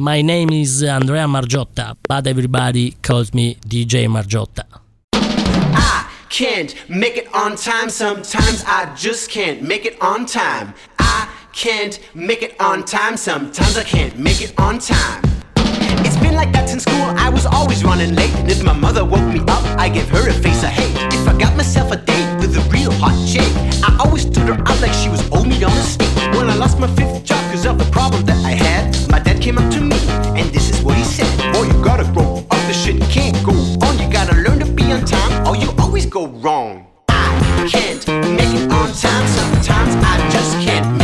My name is Andrea Margiotta, but everybody calls me DJ Margiotta. I can't make it on time. Sometimes I just can't make it on time. I can't make it on time. Sometimes I can't make it on time. Like that since school. I was always running late. And if my mother woke me up, I gave her a face of hate. If I got myself a date with a real hot chick, I always stood her out like she was owe me on a stick. When I lost my fifth job because of the problem that I had, my dad came up to me and this is what he said. Boy, you gotta grow up. This shit can't go on. You gotta learn to be on time, or you always go wrong. I can't make it on time. Sometimes I just can't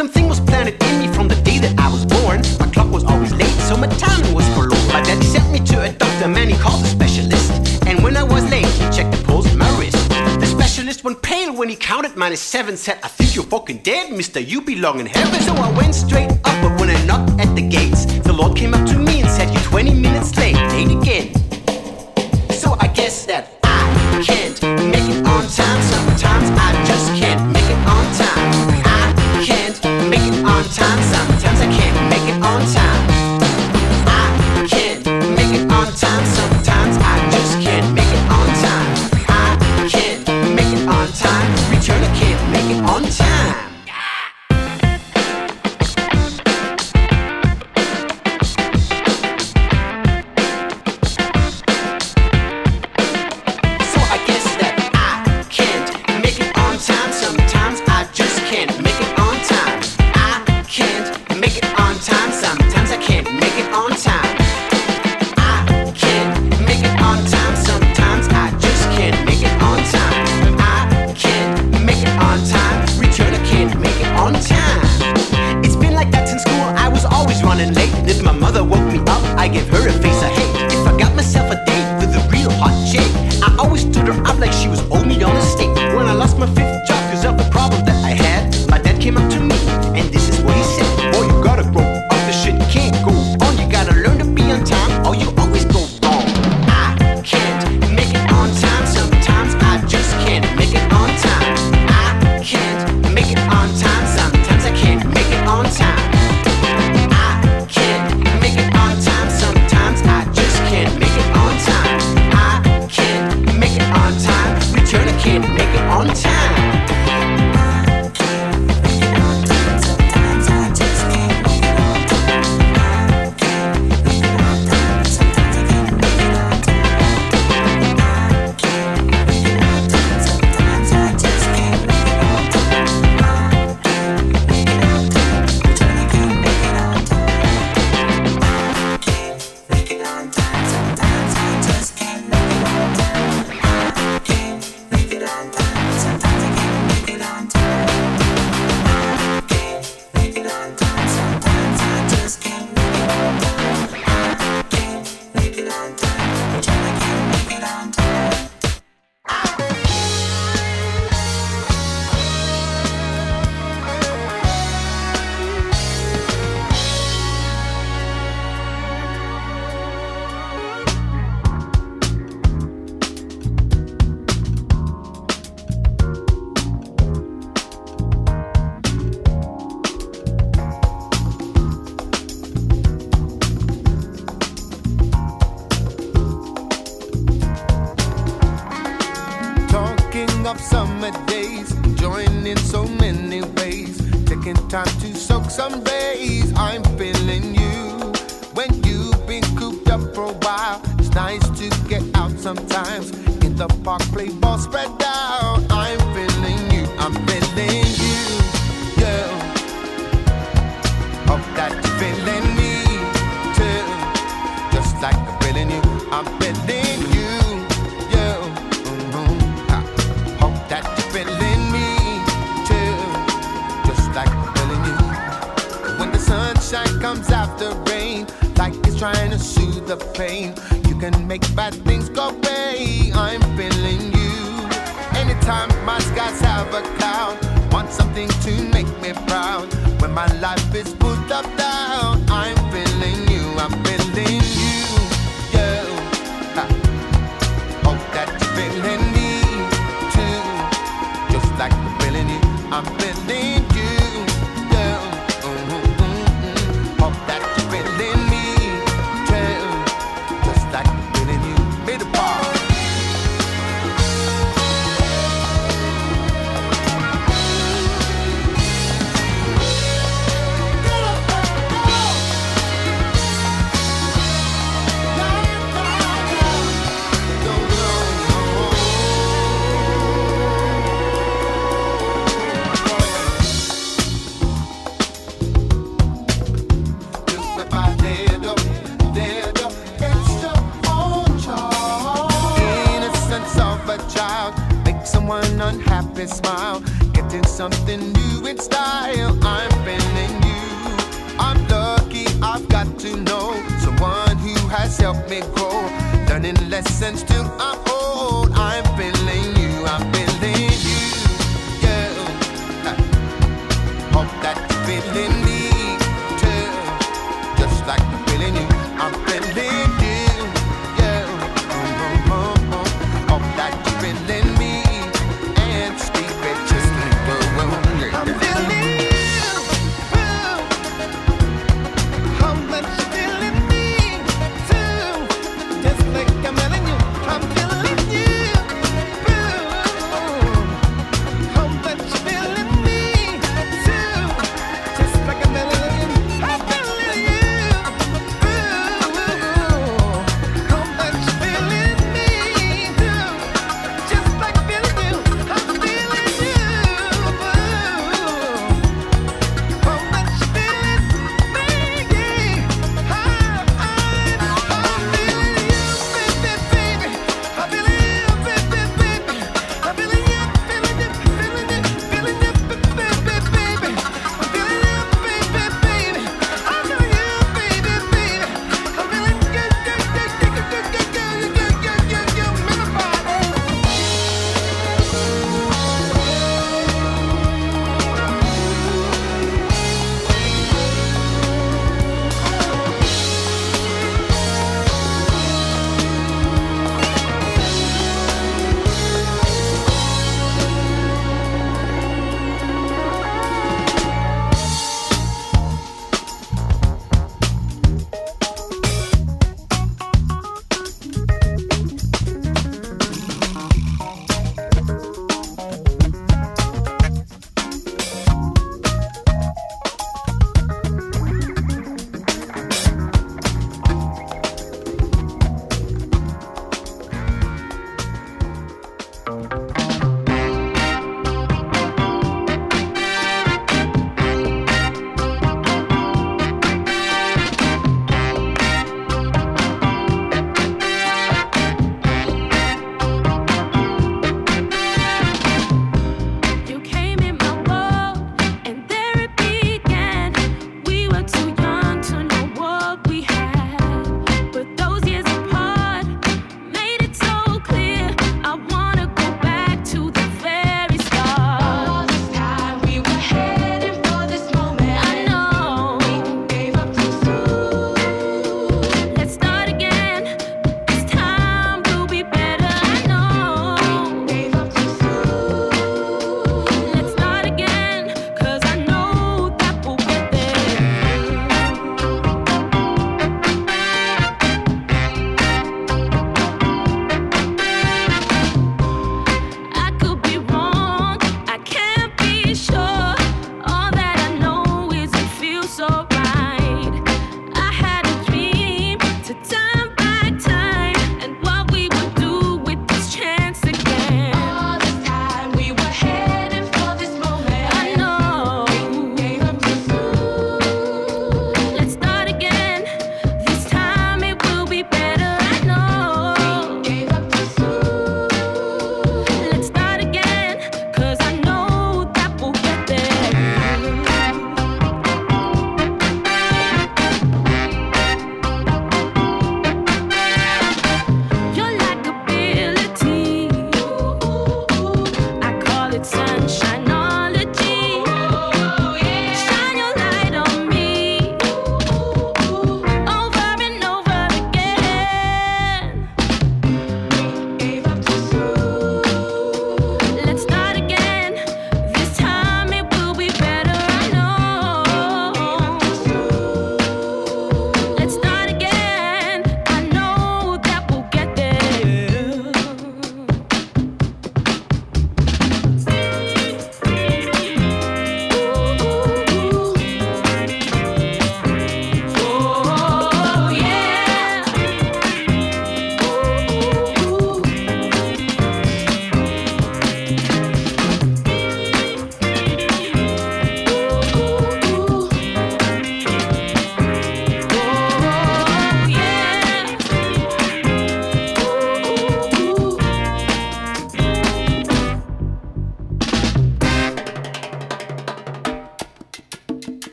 Something was planted in me from the day that I was born. My clock was always late, so my timing was forlorn. My daddy sent me to a doctor, man, he called a specialist. And when I was late, he checked the pulse of my wrist. The specialist went pale when he counted minus seven. Said, I think you're fucking dead, mister. You belong in heaven. So I went straight up, but when I knocked at the gates, the Lord came up to me and said, You're 20 minutes late. Late again. So I guess that I can't make it on time. Sometimes I just can't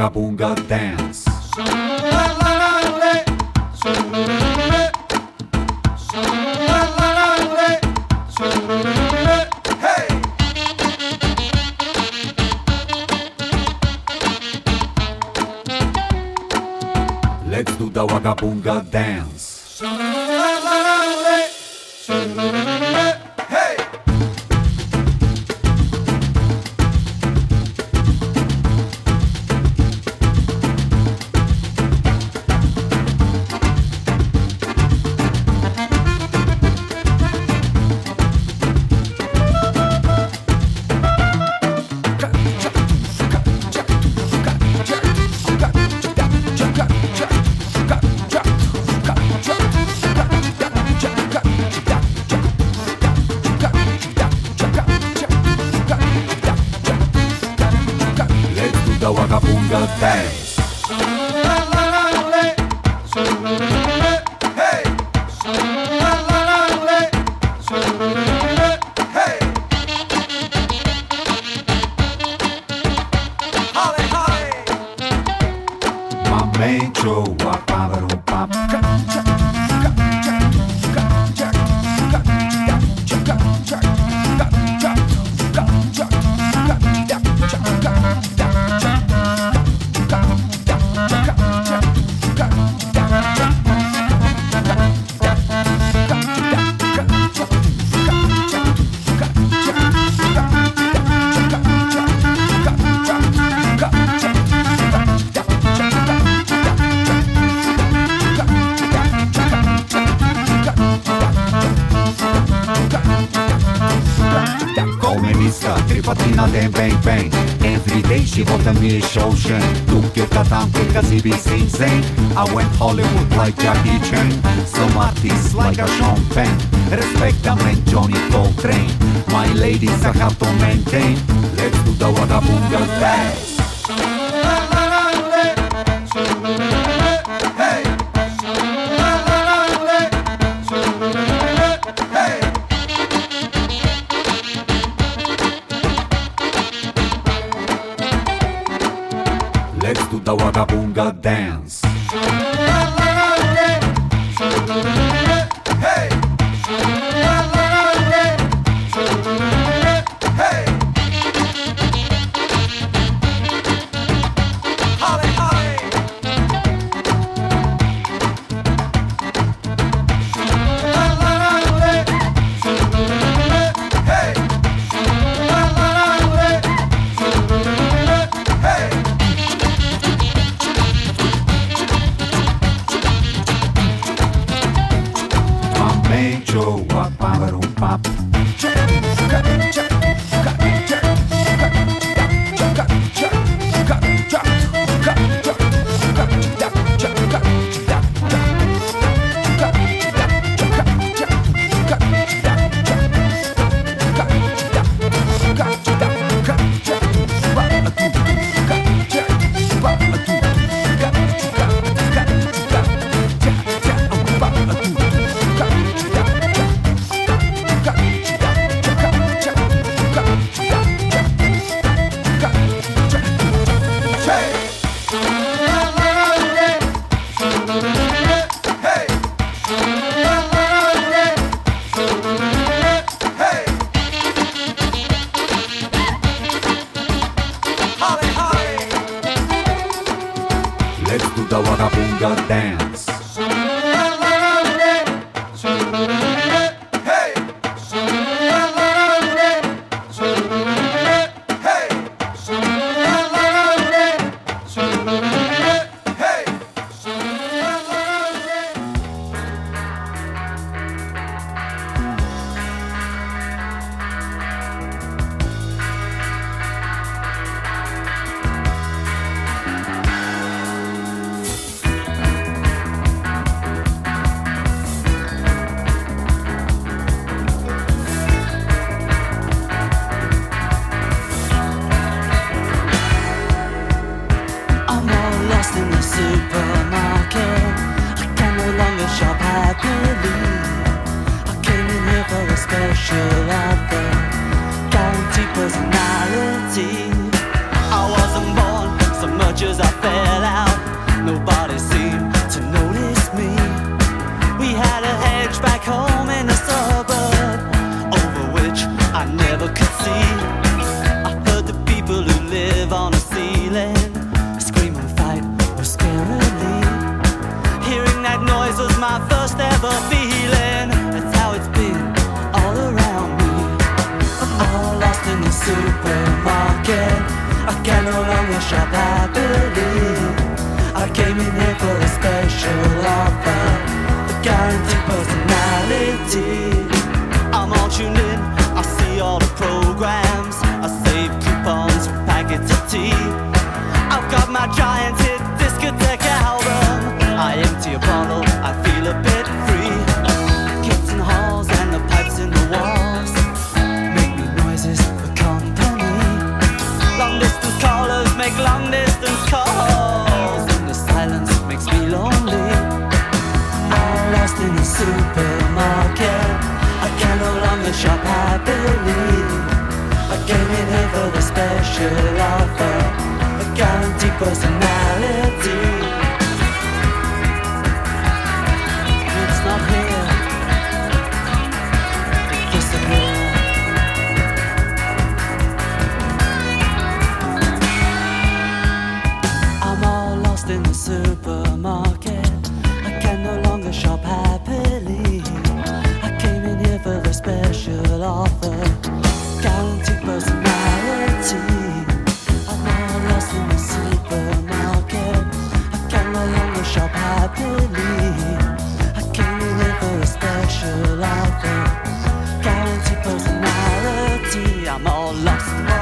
Wagabunga dance. Major Wapavaro Sesame Ocean. Look at that uncle cause he be insane. I went Hollywood like Jackie Chan. Some artists like a Sean Penn. Respect a man Johnny Coltrane. My ladies I have to maintain. Let's do the Wagabunga dance. Kabunga Dance. Make your walk, pop, pop. personality no longer shot at the I came in here for a special offer a Guaranteed personality. I'm all tuned in should offer a guaranteed personality. I'm all lost.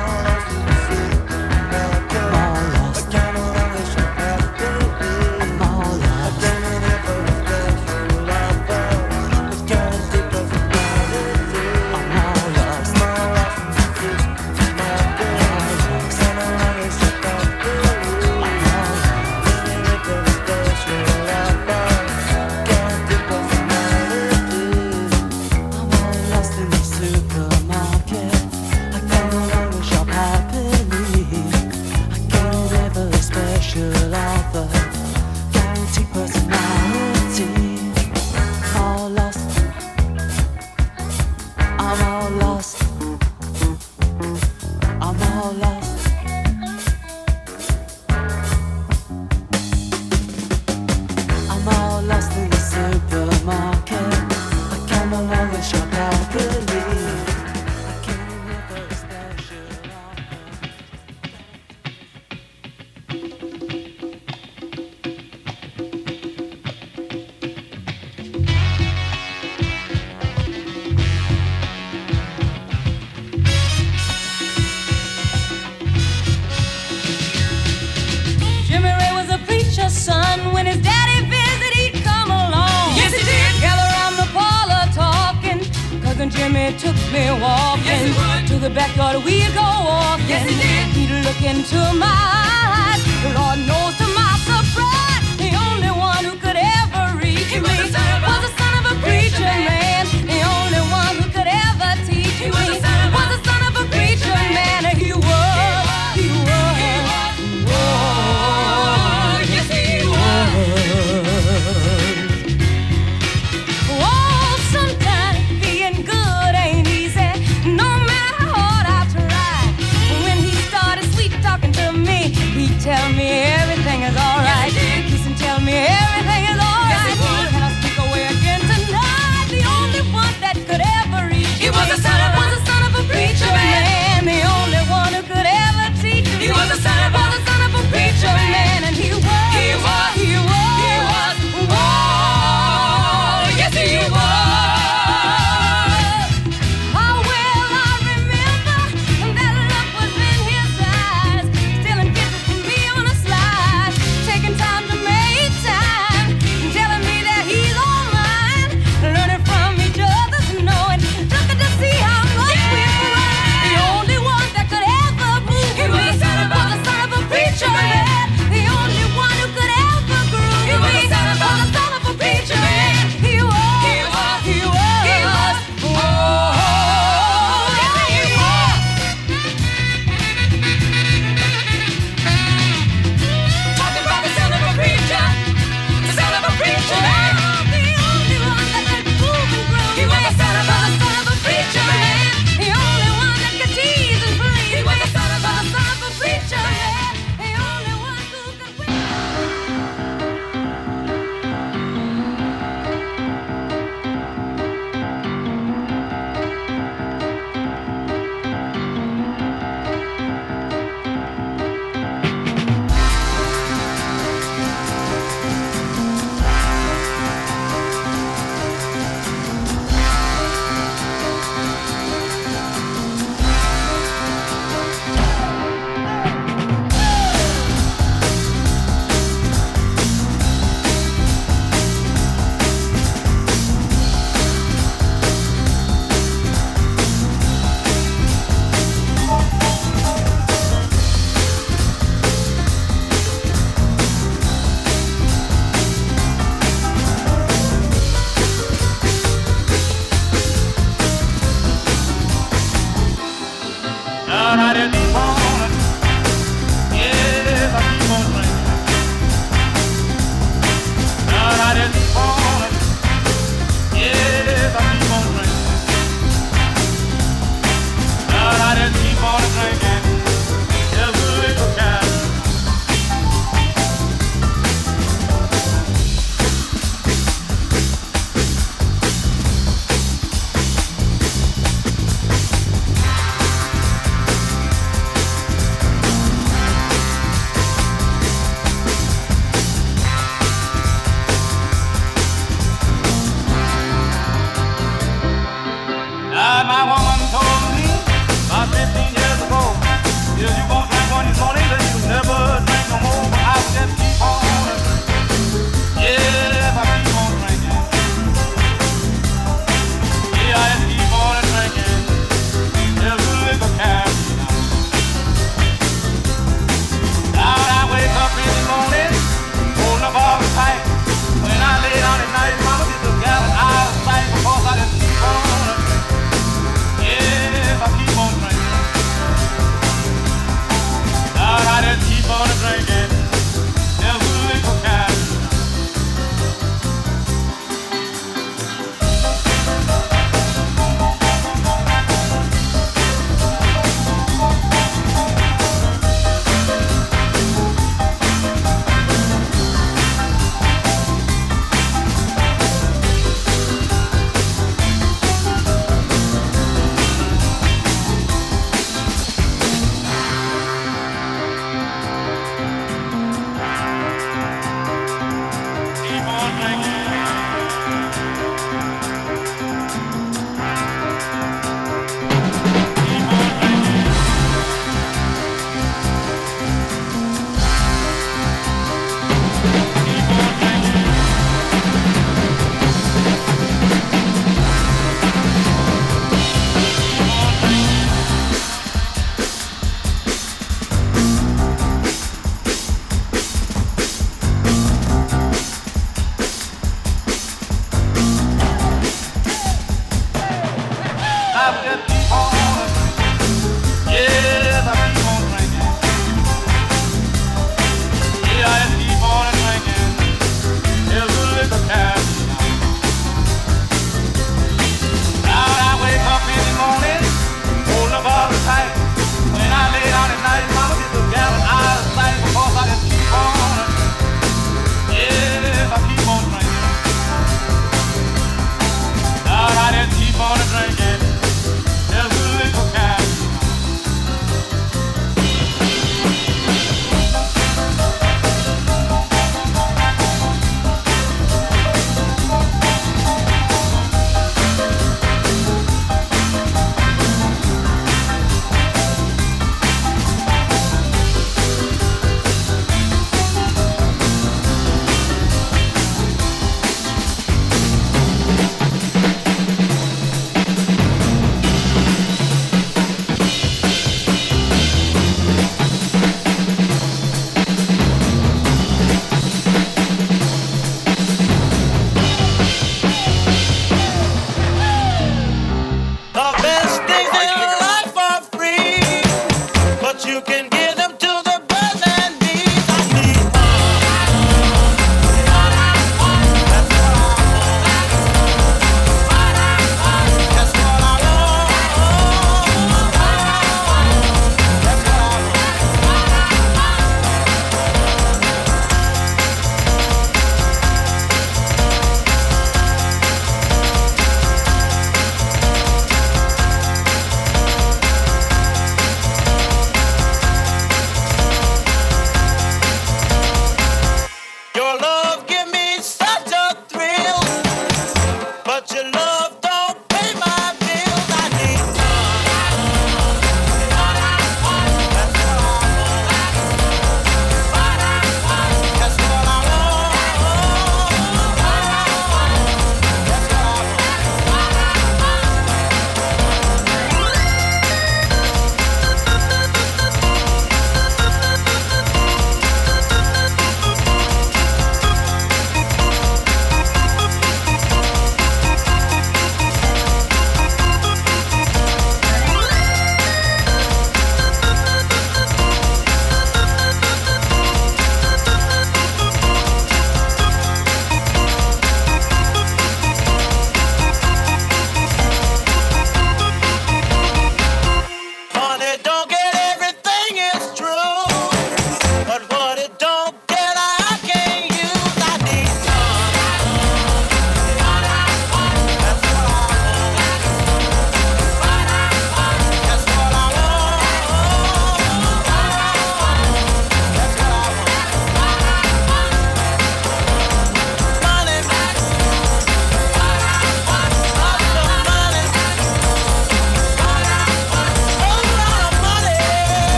the backyard we'd go walking. Yes, he did. He'd look into my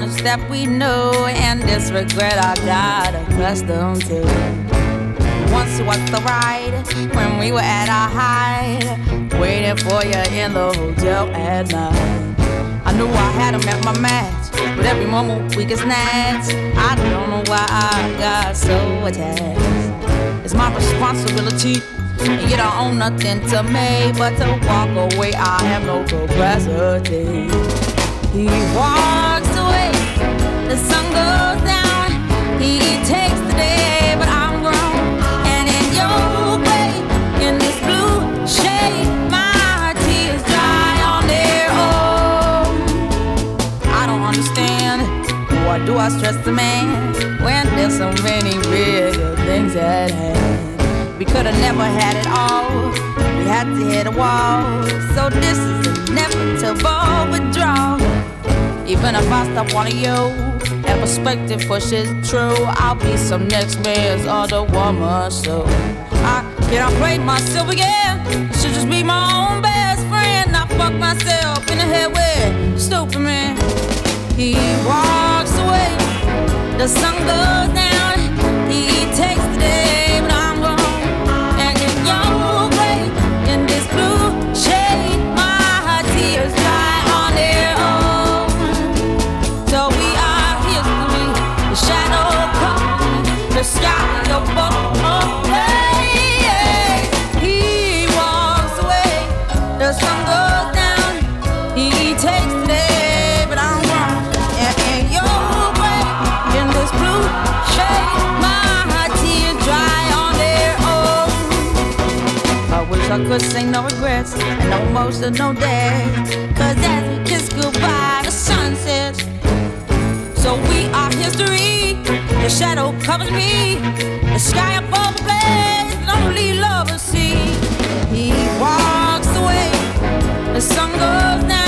the that we know and this regret I got accustomed to. Once was the ride when we were at our height, waiting for you in the hotel at night. I knew I had him at my match, but every moment we get snatched. I don't know why I got so attached. It's my responsibility and you don't own nothing to me but to walk away. I have no capacity. He walks I don't understand. Why do I stress the man when there's so many real things at hand? We could have never had it all. We had to hit a wall. So this is inevitable withdrawal. Even if I stop wanting you, that perspective pushes true. I'll be some next man's other woman. So I cannot play myself again. Should just be my own best friend. I fuck myself in the head with stupid man. He walks away. The sun goes down. He takes the day, emotional days. Cause as we kiss goodbye, the sun sets. So we are history. The shadow covers me. The sky above the blaze, lonely lovers see. He walks away. The sun goes down.